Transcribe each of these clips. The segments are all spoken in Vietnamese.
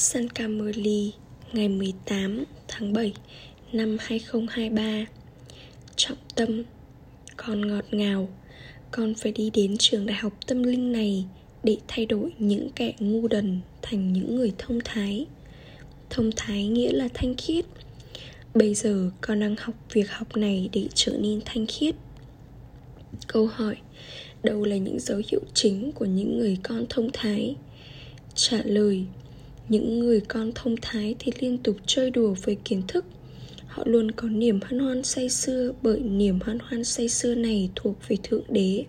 Sankameli ngày 18 tháng 7 năm 2023 Trọng tâm, Con ngọt ngào. Con phải đi đến trường đại học tâm linh này Để thay đổi những kẻ ngu đần thành những người thông thái. Thông thái nghĩa là thanh khiết. Bây giờ con đang học việc học này để trở nên thanh khiết. Câu hỏi, Đâu là những dấu hiệu chính của những người con thông thái? Trả lời những người con thông thái thì liên tục chơi đùa với kiến thức. Họ luôn có niềm hân hoan say sưa Bởi niềm hân hoan say sưa này thuộc về Thượng Đế.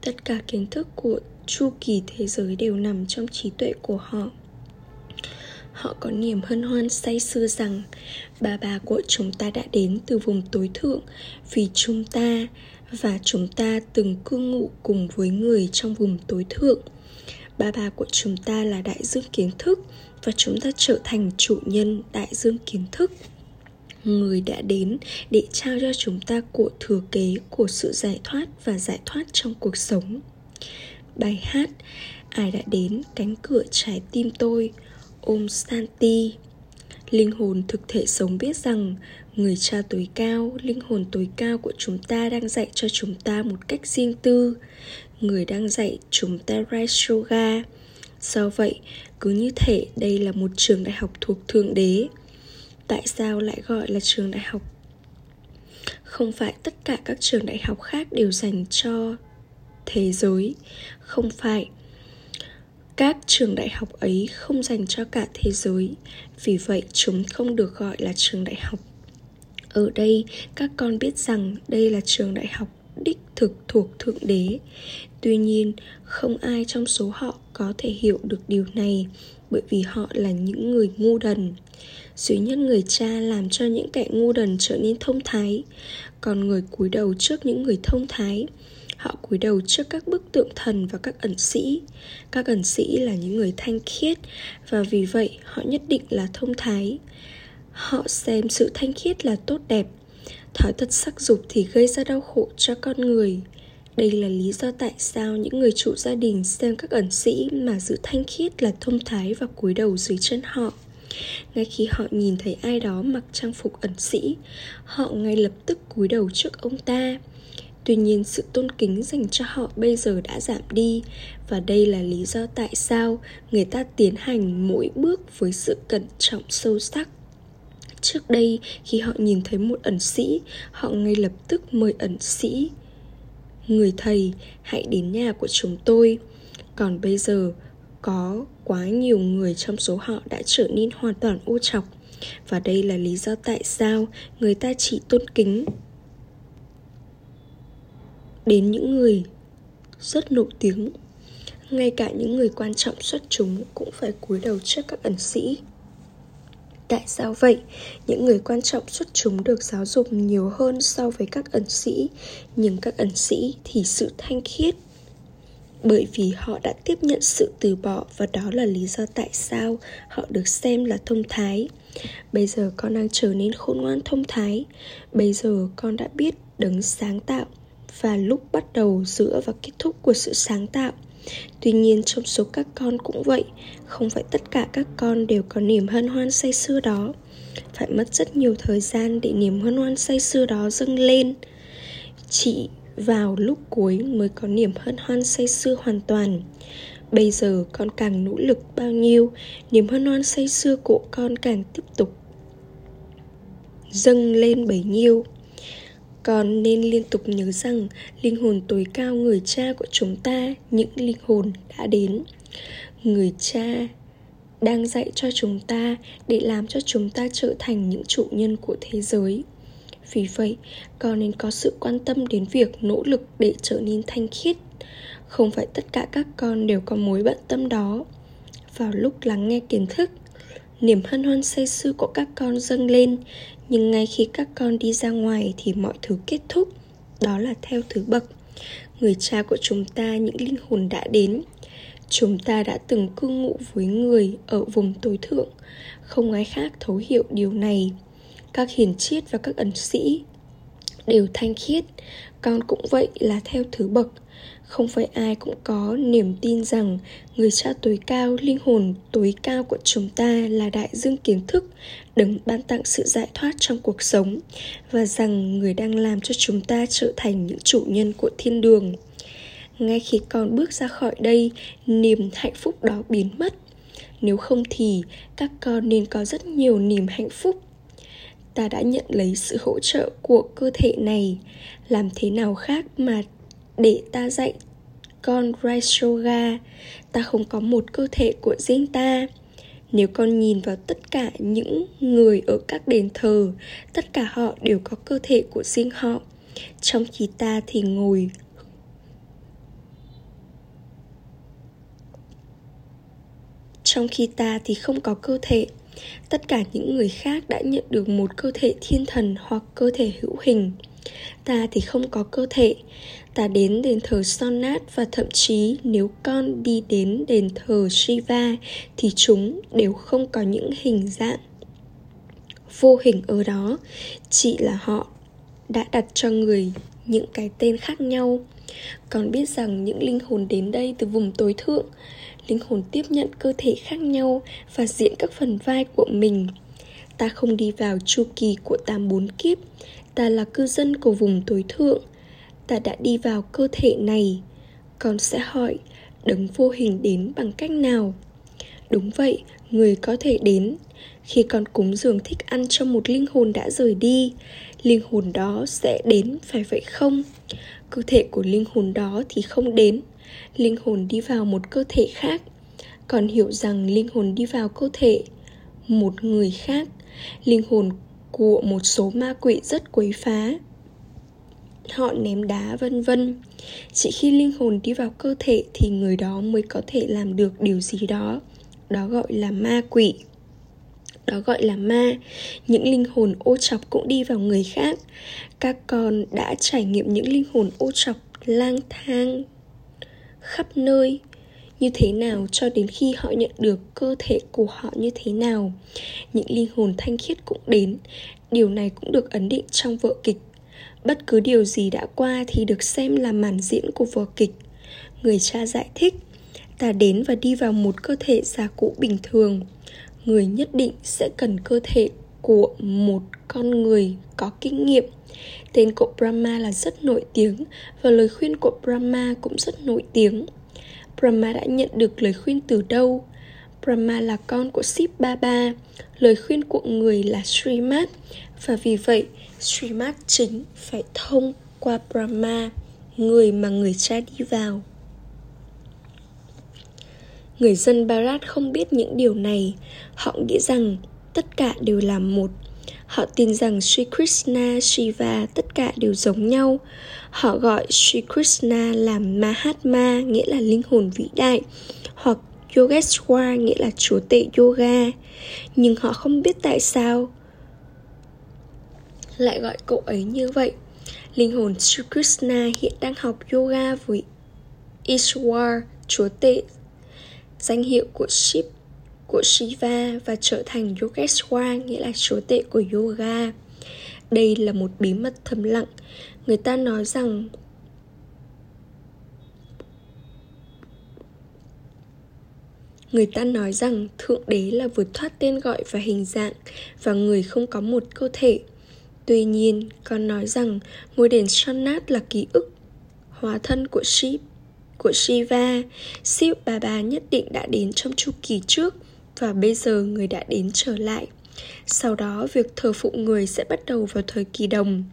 Tất cả kiến thức của chu kỳ thế giới đều nằm trong trí tuệ của họ. Họ có niềm hân hoan say sưa rằng Bà bà của chúng ta đã đến từ vùng tối thượng Vì chúng ta và chúng ta từng cư ngụ cùng với người trong vùng tối thượng. Ba ba của chúng ta là đại dương kiến thức và chúng ta trở thành chủ nhân đại dương kiến thức. Người đã đến để trao cho chúng ta của thừa kế, của sự giải thoát và giải thoát trong cuộc sống. Bài hát, ai đã đến cánh cửa trái tim tôi ôm santi linh hồn thực thể sống biết rằng người cha tối cao linh hồn tối cao của chúng ta đang dạy cho chúng ta một cách riêng tư người đang dạy chúng ta Rice Yoga. Do vậy, cứ như thể đây là một trường đại học thuộc Thượng Đế. Tại sao lại gọi là trường đại học? Không phải tất cả các trường đại học khác đều dành cho thế giới. Không phải các trường đại học ấy không dành cho cả thế giới. Vì vậy, chúng không được gọi là trường đại học. Ở đây, các con biết rằng đây là trường đại học đích thực thuộc thượng đế. Tuy nhiên, không ai trong số họ có thể hiểu được điều này, bởi vì họ là những người ngu đần. Duy nhất người cha làm cho những kẻ ngu đần trở nên thông thái, còn người cúi đầu trước những người thông thái họ cúi đầu trước các bức tượng thần và các ẩn sĩ. Các ẩn sĩ là những người thanh khiết và vì vậy họ nhất định là thông thái. Họ xem sự thanh khiết là tốt đẹp. Thói thật sắc dục thì gây ra đau khổ cho con người. Đây là lý do tại sao những người trụ gia đình xem các ẩn sĩ mà giữ thanh khiết là thông thái và cúi đầu dưới chân họ. Ngay khi họ nhìn thấy ai đó mặc trang phục ẩn sĩ, họ ngay lập tức cúi đầu trước ông ta tuy nhiên, sự tôn kính dành cho họ bây giờ đã giảm đi. Và đây là lý do tại sao người ta tiến hành mỗi bước với sự cẩn trọng sâu sắc. Trước đây, khi họ nhìn thấy một ẩn sĩ, họ ngay lập tức mời ẩn sĩ, người thầy, hãy đến nhà của chúng tôi. Còn bây giờ, có quá nhiều người trong số họ đã trở nên hoàn toàn ô trọc và đây là lý do tại sao người ta chỉ tôn kính đến những người rất nổi tiếng ngay cả những người quan trọng xuất chúng cũng phải cúi đầu trước các ẩn sĩ Tại sao vậy? Những người quan trọng xuất chúng được giáo dục nhiều hơn so với các ẩn sĩ, nhưng các ẩn sĩ thì sự thanh khiết. Bởi vì họ đã tiếp nhận sự từ bỏ và đó là lý do tại sao họ được xem là thông thái. Bây giờ con đang trở nên khôn ngoan thông thái. Bây giờ con đã biết đấng sáng tạo và lúc bắt đầu giữa và kết thúc của sự sáng tạo. Tuy nhiên, trong số các con cũng vậy, Không phải tất cả các con đều có niềm hân hoan say sưa đó. Phải mất rất nhiều thời gian để niềm hân hoan say sưa đó dâng lên. Chỉ vào lúc cuối mới có niềm hân hoan say sưa hoàn toàn. Bây giờ con càng nỗ lực bao nhiêu, Niềm hân hoan say sưa của con càng tiếp tục dâng lên bấy nhiêu con nên liên tục nhớ rằng linh hồn tối cao người cha của chúng ta, những linh hồn đã đến. Người cha đang dạy cho chúng ta để làm cho chúng ta trở thành những chủ nhân của thế giới. Vì vậy, con nên có sự quan tâm đến việc nỗ lực để trở nên thanh khiết. Không phải tất cả các con đều có mối bận tâm đó. Vào lúc lắng nghe kiến thức niềm hân hoan say sưa của các con dâng lên. Nhưng ngay khi các con đi ra ngoài thì mọi thứ kết thúc. Đó là theo thứ bậc. Người cha của chúng ta, những linh hồn đã đến. Chúng ta đã từng cư ngụ với người ở vùng tối thượng. Không ai khác thấu hiểu điều này. Các hiền triết và các ẩn sĩ đều thanh khiết. Con cũng vậy là theo thứ bậc không phải ai cũng có niềm tin rằng người cha tối cao, linh hồn tối cao của chúng ta là đại dương kiến thức, đấng ban tặng sự giải thoát trong cuộc sống và rằng người đang làm cho chúng ta trở thành những chủ nhân của thiên đường. Ngay khi con bước ra khỏi đây, niềm hạnh phúc đó biến mất. Nếu không thì các con nên có rất nhiều niềm hạnh phúc. Ta đã nhận lấy sự hỗ trợ của cơ thể này. Làm thế nào khác mà để ta dạy con Raishoga ta không có một cơ thể của riêng ta. Nếu con nhìn vào tất cả những người ở các đền thờ, tất cả họ đều có cơ thể của riêng họ. Trong khi ta thì ngồi trong khi ta thì không có cơ thể. Tất cả những người khác đã nhận được một cơ thể thiên thần hoặc cơ thể hữu hình ta thì không có cơ thể. Ta đến đền thờ Sonat và thậm chí nếu con đi đến đền thờ Shiva thì chúng đều không có những hình dạng vô hình ở đó, chỉ là họ đã đặt cho người những cái tên khác nhau. Còn biết rằng những linh hồn đến đây từ vùng tối thượng, linh hồn tiếp nhận cơ thể khác nhau và diễn các phần vai của mình. Ta không đi vào chu kỳ của tám bốn kiếp ta là cư dân của vùng tối thượng. Ta đã đi vào cơ thể này. Con sẽ hỏi, đấng vô hình đến bằng cách nào? Đúng vậy, người có thể đến. Khi con cúng dường thích ăn cho một linh hồn đã rời đi, linh hồn đó sẽ đến, phải vậy không? Cơ thể của linh hồn đó thì không đến. Linh hồn đi vào một cơ thể khác. Còn hiểu rằng linh hồn đi vào cơ thể một người khác. Linh hồn của một số ma quỷ rất quấy phá. Họ ném đá, vân vân. Chỉ khi linh hồn đi vào cơ thể thì người đó mới có thể làm được điều gì đó. Đó gọi là ma quỷ. Đó gọi là ma. Những linh hồn ô chọc cũng đi vào người khác. Các con đã trải nghiệm những linh hồn ô chọc lang thang khắp nơi như thế nào cho đến khi họ nhận được cơ thể của họ như thế nào. Những linh hồn thanh khiết cũng đến. Điều này cũng được ấn định trong vở kịch. Bất cứ điều gì đã qua thì được xem là màn diễn của vở kịch. Người cha giải thích, ta đến và đi vào một cơ thể già cũ bình thường. Người nhất định sẽ cần cơ thể của một con người có kinh nghiệm. Tên của brahma là rất nổi tiếng và lời khuyên của brahma cũng rất nổi tiếng brahma đã nhận được lời khuyên từ đâu? Brahma là con của Sip baba lời khuyên của người là srimad và vì vậy Srimad chính phải thông qua Brahma, Người mà người cha đi vào. Người dân Bharat không biết những điều này. Họ nghĩ rằng tất cả đều là một Họ tin rằng Sri Krishna, Shiva tất cả đều giống nhau. Họ gọi Sri Krishna là Mahatma nghĩa là linh hồn vĩ đại Hoặc Yogeshwar nghĩa là chúa tể yoga. Nhưng họ không biết tại sao lại gọi cậu ấy như vậy. Linh hồn Sri Krishna hiện đang học yoga với Ishwar, chúa tể, danh hiệu của Shiva của Shiva và trở thành Yogeshwar nghĩa là chúa tể của yoga. Đây là một bí mật thầm lặng. Người ta nói rằng Người ta nói rằng Thượng Đế là vượt thoát tên gọi và hình dạng và người không có một cơ thể. Tuy nhiên, con nói rằng ngôi đền Sonat là ký ức hóa thân của Shiv, của Shiva. Shiv Baba nhất định đã đến trong chu kỳ trước và bây giờ người đã đến trở lại. Sau đó, việc thờ phụng người sẽ bắt đầu vào thời kỳ đồng.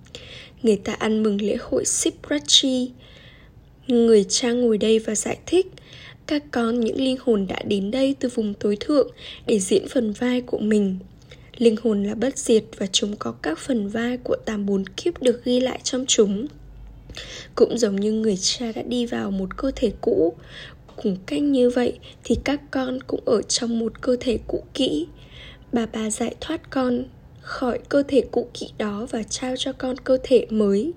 Người ta ăn mừng lễ hội Siprachi. Người cha ngồi đây và giải thích các con những linh hồn đã đến đây từ vùng tối thượng để diễn phần vai của mình Linh hồn là bất diệt và chúng có các phần vai của tam bốn kiếp được ghi lại trong chúng. Cũng giống như người cha đã đi vào một cơ thể cũ, cùng cách như vậy thì các con cũng ở trong một cơ thể cũ kỹ. Bà bà giải thoát con khỏi cơ thể cũ kỹ đó và trao cho con cơ thể mới.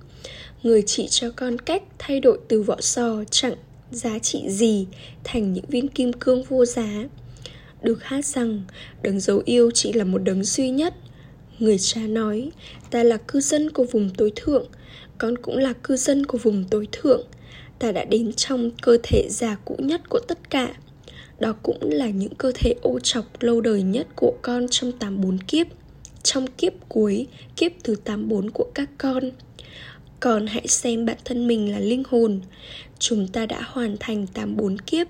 Người chỉ cho con cách thay đổi từ vỏ sò chẳng giá trị gì thành những viên kim cương vô giá được hát rằng đấng dấu yêu chỉ là một đấng duy nhất Người cha nói, ta là cư dân của vùng tối thượng, con cũng là cư dân của vùng tối thượng. Ta đã đến trong cơ thể già cũ nhất của tất cả. Đó cũng là những cơ thể ô trọc lâu đời nhất của con trong 84 kiếp. Trong kiếp cuối, kiếp thứ 84 của các con. Còn hãy xem bản thân mình là linh hồn. Chúng ta đã hoàn thành 84 kiếp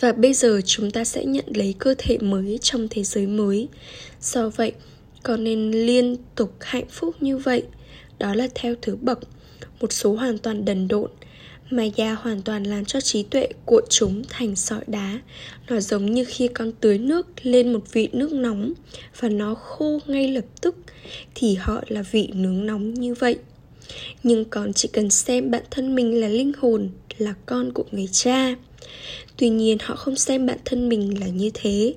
và bây giờ chúng ta sẽ nhận lấy cơ thể mới trong thế giới mới do vậy con nên liên tục hạnh phúc như vậy? Đó là theo thứ bậc. Một số hoàn toàn đần độn. Maya hoàn toàn làm cho trí tuệ của chúng thành sỏi đá. Nó giống như khi con tưới nước lên một vị nước nóng Và nó khô ngay lập tức, Thì họ là vị nướng nóng như vậy. Nhưng con chỉ cần xem bản thân mình là linh hồn, Là con của người cha tuy nhiên họ không xem bản thân mình là như thế.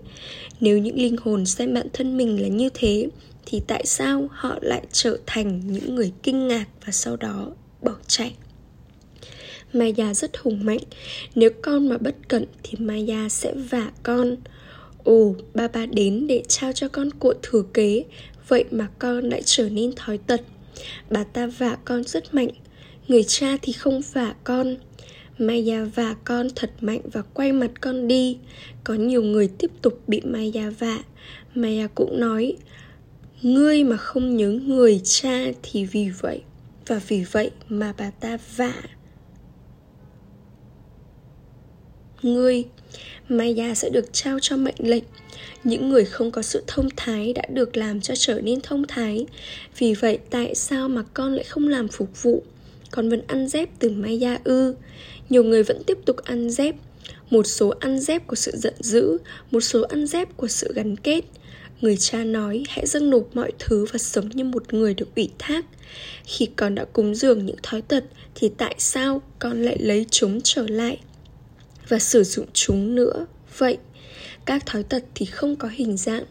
Nếu những linh hồn xem bản thân mình là như thế thì tại sao họ lại trở thành những người kinh ngạc và sau đó bỏ chạy? Maya rất hùng mạnh. Nếu con mà bất cẩn thì Maya sẽ vả con. Ồ, ba ba đến để trao cho con cuộn thừa kế. Vậy mà con lại trở nên thói tật. Bà ta vả con rất mạnh. Người cha thì không vả con. Maya và con thật mạnh và quay mặt con đi. Có nhiều người tiếp tục bị Maya vạ Maya cũng nói, Ngươi mà không nhớ người cha thì vì vậy Và vì vậy mà bà ta vạ Ngươi, Maya sẽ được trao cho mệnh lệnh. Những người không có sự thông thái đã được làm cho trở nên thông thái. Vì vậy, tại sao mà con lại không làm phục vụ? Con vẫn ăn dép từ maya ư? Nhiều người vẫn tiếp tục ăn dép. Một số ăn dép của sự giận dữ, một số ăn dép của sự gắn kết. Người cha nói, hãy dâng nộp mọi thứ và sống như một người được ủy thác. Khi con đã cúng dường những thói tật, thì tại sao con lại lấy chúng trở lại và sử dụng chúng nữa? Vậy, các thói tật thì không có hình dạng.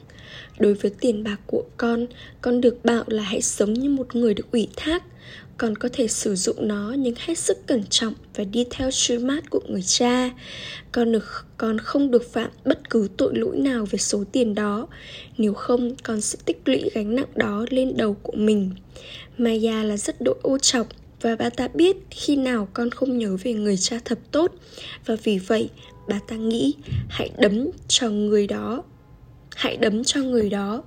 Đối với tiền bạc của con con được bảo là hãy sống như một người được ủy thác con có thể sử dụng nó nhưng hết sức cẩn trọng và đi theo suy mát của người cha. Con được con không được phạm bất cứ tội lỗi nào về số tiền đó. Nếu không, con sẽ tích lũy gánh nặng đó lên đầu của mình. Maya là rất đội ô trọc và bà ta biết khi nào con không nhớ về người cha thật tốt. Và vì vậy, bà ta nghĩ hãy đấm cho người đó hãy đấm cho người đó.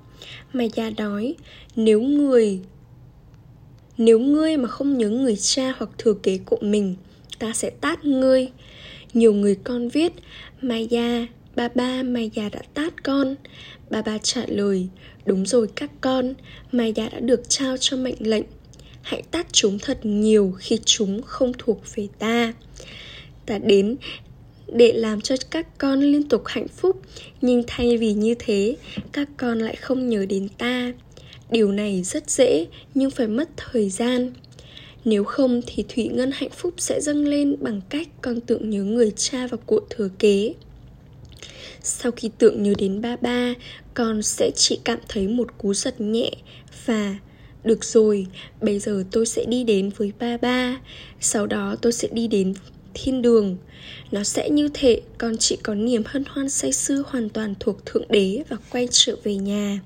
Maya nói, nếu người nếu ngươi mà không nhớ người cha hoặc thừa kế của mình Ta sẽ tát ngươi. Nhiều người con viết Maya, ba ba Maya đã tát con. Ba ba trả lời Đúng rồi các con Maya đã được trao cho mệnh lệnh. Hãy tát chúng thật nhiều khi chúng không thuộc về ta. Ta đến để làm cho các con liên tục hạnh phúc nhưng thay vì như thế các con lại không nhớ đến ta điều này rất dễ, nhưng phải mất thời gian. Nếu không thì thủy ngân hạnh phúc sẽ dâng lên bằng cách con tưởng nhớ người cha và cụ thừa kế. Sau khi tưởng nhớ đến ba ba, con sẽ chỉ cảm thấy một cú giật nhẹ và, được rồi, bây giờ tôi sẽ đi đến với ba ba. Sau đó tôi sẽ đi đến thiên đường. Nó sẽ như thế, con chỉ có niềm hân hoan say sưa hoàn toàn thuộc thượng đế và quay trở về nhà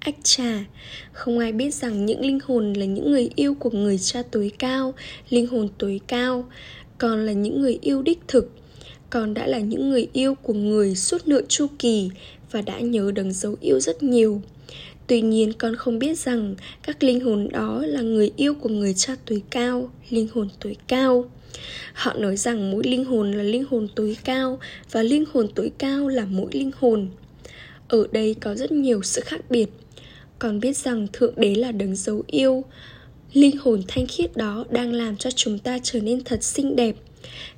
ách trà không ai biết rằng những linh hồn là những người yêu của người cha tối cao, linh hồn tối cao, còn là những người yêu đích thực, còn đã là những người yêu của người suốt nửa chu kỳ và đã nhớ đấng dấu yêu rất nhiều. Tuy nhiên, con không biết rằng các linh hồn đó là người yêu của người cha tối cao, linh hồn tối cao. Họ nói rằng mỗi linh hồn là linh hồn tối cao và linh hồn tối cao là mỗi linh hồn. Ở đây có rất nhiều sự khác biệt còn biết rằng thượng đế là đấng dấu yêu. Linh hồn thanh khiết đó đang làm cho chúng ta trở nên thật xinh đẹp.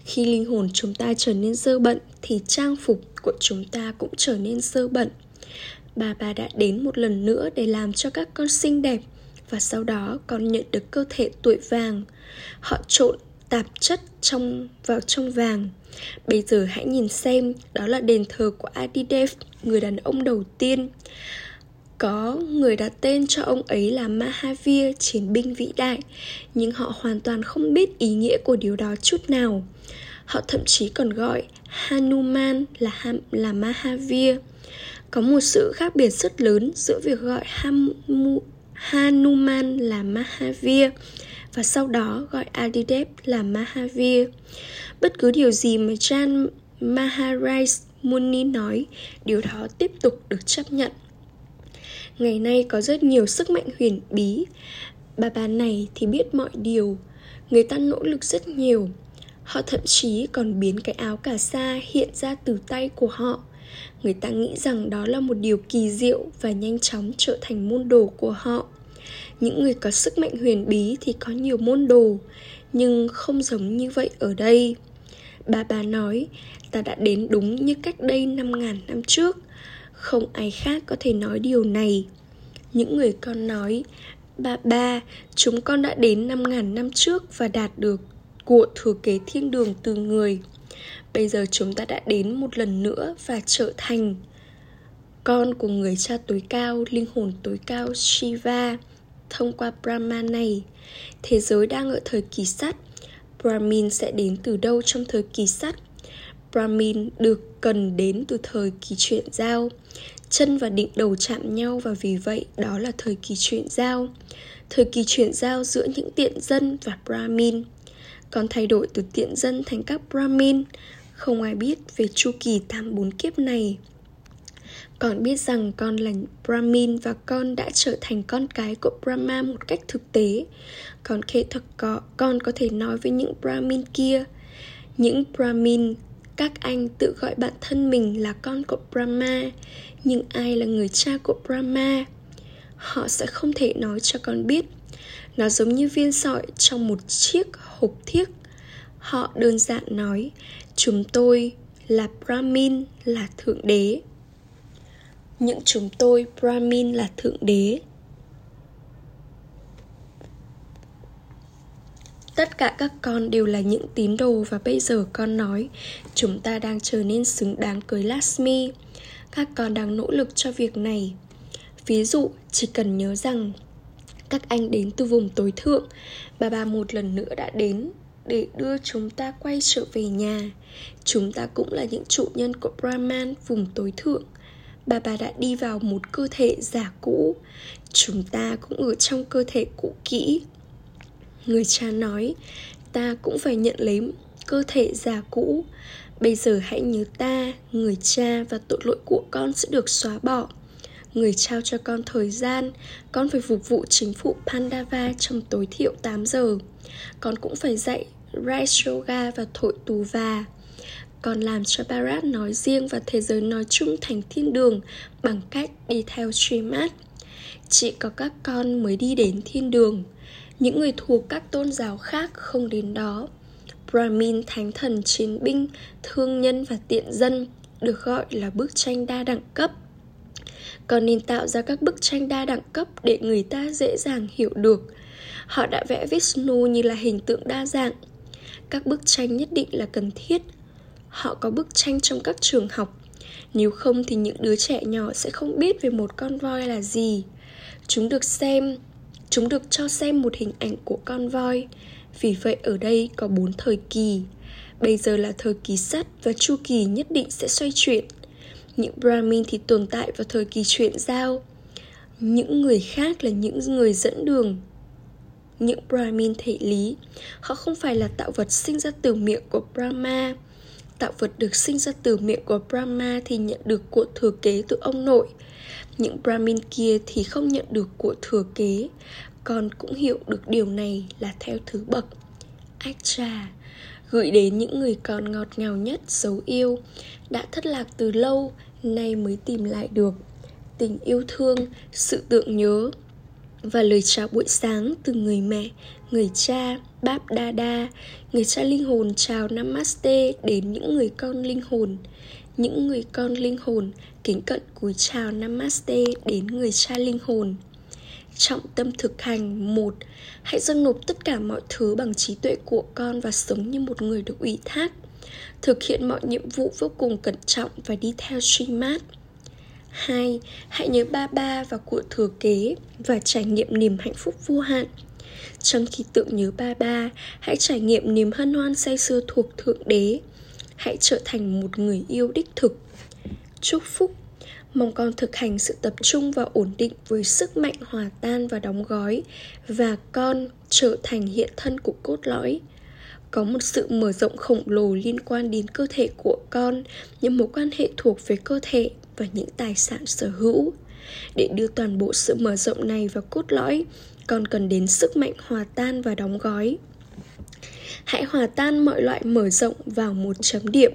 Khi linh hồn chúng ta trở nên dơ bận thì trang phục của chúng ta cũng trở nên dơ bận bà bà đã đến một lần nữa để làm cho các con xinh đẹp, và sau đó con nhận được cơ thể tuổi vàng. Họ trộn tạp chất trong, vào trong vàng. Bây giờ hãy nhìn xem, đó là đền thờ của adidev người đàn ông đầu tiên có người đặt tên cho ông ấy là Mahavir, chiến binh vĩ đại, nhưng họ hoàn toàn không biết ý nghĩa của điều đó chút nào. Họ thậm chí còn gọi Hanuman là Ham, là Mahavir. Có một sự khác biệt rất lớn giữa việc gọi Hamu, Hanuman là Mahavir và sau đó gọi Adidev là Mahavir. Bất cứ điều gì mà Jan Maharaj Muni nói, điều đó tiếp tục được chấp nhận. Ngày nay có rất nhiều sức mạnh huyền bí. Bà bà này thì biết mọi điều. Người ta nỗ lực rất nhiều. Họ thậm chí còn biến cái áo cà sa hiện ra từ tay của họ. Người ta nghĩ rằng đó là một điều kỳ diệu và nhanh chóng trở thành môn đồ của họ. Những người có sức mạnh huyền bí thì có nhiều môn đồ, nhưng không giống như vậy ở đây. Bà bà nói, ta đã đến đúng như cách đây năm ngàn năm trước. Không ai khác có thể nói điều này. Những người con nói, Bà ba, chúng con đã đến năm ngàn năm trước và đạt được của thừa kế thiên đường từ người. Bây giờ chúng ta đã đến một lần nữa và trở thành con của người cha tối cao, linh hồn tối cao Shiva thông qua Brahma này. Thế giới đang ở thời kỳ sắt. Brahmin sẽ đến từ đâu trong thời kỳ sắt? Brahmin được cần đến từ thời kỳ chuyện giao. Chân và định đầu chạm nhau và vì vậy đó là thời kỳ chuyện giao. Thời kỳ chuyển giao giữa những tiện dân và Brahmin. Còn thay đổi từ tiện dân thành các Brahmin, không ai biết về chu kỳ tam bốn kiếp này. Con biết rằng con là Brahmin và con đã trở thành con cái của Brahma một cách thực tế. còn khi thật có, con có thể nói với những Brahmin kia. Những Brahmin, các anh tự gọi bản thân mình là con của Brahma, nhưng ai là người cha của Brahma? Họ sẽ không thể nói cho con biết. Nó giống như viên sỏi trong một chiếc hộp thiếc. Họ đơn giản nói, chúng tôi là Brahmin, là Thượng Đế những chúng tôi Brahmin là Thượng Đế. Tất cả các con đều là những tín đồ và bây giờ con nói chúng ta đang trở nên xứng đáng cưới Lasmi. Các con đang nỗ lực cho việc này. Ví dụ, chỉ cần nhớ rằng các anh đến từ vùng tối thượng, bà bà một lần nữa đã đến để đưa chúng ta quay trở về nhà. Chúng ta cũng là những chủ nhân của Brahman vùng tối thượng bà bà đã đi vào một cơ thể giả cũ chúng ta cũng ở trong cơ thể cũ kỹ người cha nói ta cũng phải nhận lấy cơ thể già cũ. Bây giờ hãy nhớ ta người cha và tội lỗi của con sẽ được xóa bỏ. Người trao cho con thời gian con phải phục vụ chính phủ pandava trong tối thiểu 8 giờ. Con cũng phải dạy rice yoga và thổi tù và còn làm cho Bharat nói riêng và thế giới nói chung thành thiên đường bằng cách đi theo Srimad. Chỉ có các con mới đi đến thiên đường, những người thuộc các tôn giáo khác không đến đó. Brahmin, thánh thần, chiến binh, thương nhân và tiện dân được gọi là bức tranh đa đẳng cấp. Còn nên tạo ra các bức tranh đa đẳng cấp để người ta dễ dàng hiểu được. Họ đã vẽ Vishnu như là hình tượng đa dạng. Các bức tranh nhất định là cần thiết họ có bức tranh trong các trường học nếu không thì những đứa trẻ nhỏ sẽ không biết về một con voi là gì chúng được xem chúng được cho xem một hình ảnh của con voi. Vì vậy ở đây có bốn thời kỳ. Bây giờ là thời kỳ sắt và chu kỳ nhất định sẽ xoay chuyển. Những brahmin thì tồn tại vào thời kỳ chuyển giao. Những người khác là những người dẫn đường. Những brahmin thể lý, họ không phải là tạo vật sinh ra từ miệng của brahma. Tạo vật được sinh ra từ miệng của Brahma thì nhận được của thừa kế từ ông nội. Những Brahmin kia thì không nhận được của thừa kế, con cũng hiểu được điều này là theo thứ bậc. Ách trà, gửi đến những người con ngọt ngào nhất dấu yêu, đã thất lạc từ lâu, nay mới tìm lại được. Tình yêu thương, sự tượng nhớ, và lời chào buổi sáng từ người mẹ, người cha, Báp Đa Đa, người cha linh hồn chào Namaste đến những người con linh hồn. Những người con linh hồn kính cận cúi chào Namaste đến người cha linh hồn. Trọng tâm thực hành một Hãy dâng nộp tất cả mọi thứ bằng trí tuệ của con và sống như một người được ủy thác. Thực hiện mọi nhiệm vụ vô cùng cẩn trọng và đi theo Srimad. 2. Hãy nhớ ba ba và của thừa kế và trải nghiệm niềm hạnh phúc vô hạn. Trong khi tự nhớ ba ba, hãy trải nghiệm niềm hân hoan say sưa thuộc Thượng Đế hãy trở thành một người yêu đích thực. Chúc phúc. Mong con thực hành sự tập trung và ổn định với sức mạnh hòa tan và đóng gói, và con trở thành hiện thân của cốt lõi. Có một sự mở rộng khổng lồ liên quan đến cơ thể của con, những mối quan hệ thuộc về cơ thể và những tài sản sở hữu. Để đưa toàn bộ sự mở rộng này vào cốt lõi, con cần đến sức mạnh hòa tan và đóng gói hãy hòa tan mọi loại mở rộng vào một chấm điểm.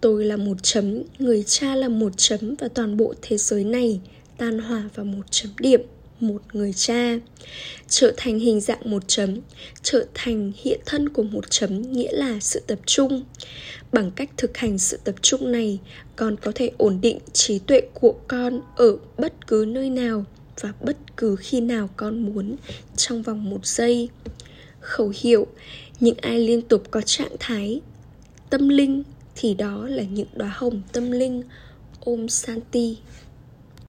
Tôi là một chấm, người cha là một chấm và toàn bộ thế giới này tan hòa vào một chấm điểm, một người cha. Trở thành hình dạng một chấm, trở thành hiện thân của một chấm nghĩa là sự tập trung. Bằng cách thực hành sự tập trung này, con có thể ổn định trí tuệ của con ở bất cứ nơi nào và bất cứ khi nào con muốn trong vòng một giây. Khẩu hiệu những ai liên tục có trạng thái tâm linh thì đó là những đóa hồng tâm linh. Om santi